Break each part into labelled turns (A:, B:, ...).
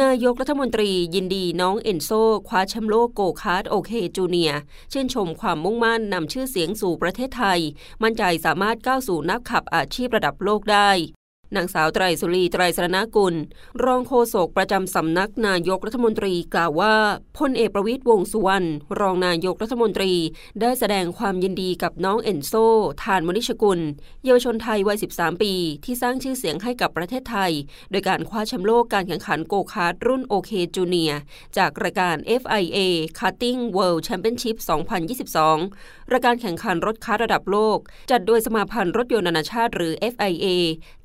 A: นายกรัฐมนตรียินดีน้องเอนโซคว้าแชมป์โลกโกคาร์ท OK Junior ชื่นชมความมุ่งมั่นนำชื่อเสียงสู่ประเทศไทย มั่นใจสามารถก้าวสู่นักขับอาชีพระดับโลกได้ นางสาวไตรศุลีไตรสรณกุล รองโฆษกประจำสำนักนายกรัฐมนตรีกล่าวว่าพลเอกประวิตร วงษ์สุวรรณรองนายกรัฐมนตรี ได้แสดงความยินดีกับน้องเอนโซ ธารวณิชกุล เยาวชนไทยวัย 13 ปี ที่สร้างชื่อเสียงให้กับประเทศไทย โดยการคว้าแชมป์โลกการแข่งขันโกคาร์ทรุ่น OK Junior จากรายการ FIA Karting World Championship 2022 รายการแข่งขันรถคาร์ระดับโลก จัดโดยสมาพันธ์รถยนต์นานาชาติหรือ FIA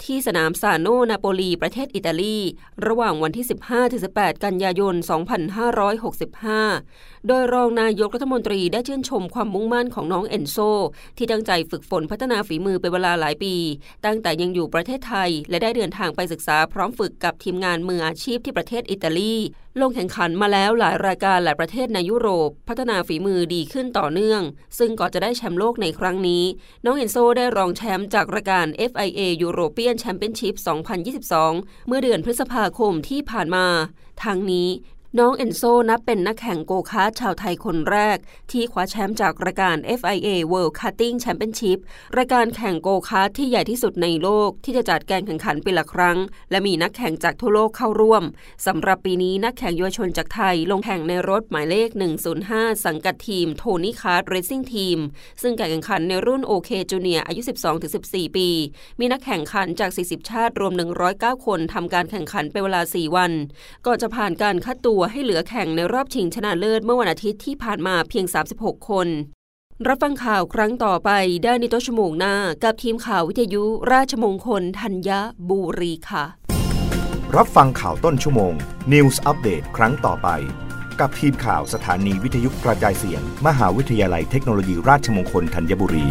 A: ที่สนามซาโนนาโปลีประเทศอิตาลี ระหว่างวันที่ 15-18 กันยายน 2565 โดยรองนายกรัฐมนตรีได้ชื่นชมความมุ่งมั่นของน้องเอนโซ ที่ตั้งใจฝึกฝนพัฒนาฝีมือเป็นเวลาหลายปี ตั้งแต่ยังอยู่ประเทศไทย และได้เดินทางไปศึกษาพร้อมฝึกกับทีมงานมืออาชีพที่ประเทศอิตาลี ลงแข่งขันมาแล้วหลายรายการหลายประเทศในยุโรป พัฒนาฝีมือดีขึ้นต่อเนื่อง ซึ่งก่อนจะได้แชมป์โลกในครั้งนี้ น้องเอนโซได้รองแชมป์จากรายการ FIA European Championship 2022 เมื่อเดือนพฤษภาคมที่ผ่านมาทั้งนี้ น้องเอนโซนับเป็นนักแข่งโกคาร์ทชาวไทยคนแรก ที่คว้าแชมป์จากรายการ FIA World Karting Championship รายการแข่งโกคาร์ทที่ใหญ่ที่สุดในโลกที่จะจัดการแข่งขันปีละครั้ง และมีนักแข่งจากทั่วโลกเข้าร่วมสำหรับปีนี้นักแข่งเยาวชนจากไทย ลงแข่งในรถหมายเลข 105 สังกัดทีม Tony Kart Racing Team ซึ่งการแข่งขันในรุ่น OK Junior อายุ 12-14 ปี มีนักแข่งขันจาก 40 ชาติรวม 109 คนทำการแข่งขันเป็นเวลา 4 วันก่อนจะผ่านการคัดตัวให้เหลือแข่งในรอบชิงชนะเลิศเมื่อวันอาทิตย์ที่ผ่านมาเพียง 36 คน รับฟังข่าวครั้งต่อไปได้ในต้นชั่วโมงหน้า กับทีมข่าววิทยุราชมงคลธัญบุรีค่ะ
B: รับฟังข่าวต้นชั่วโมง News อัปเดตครั้งต่อไป กับทีมข่าวสถานีวิทยุกระจายเสียง มหาวิทยาลัยเทคโนโลยีราชมงคลธัญบุรี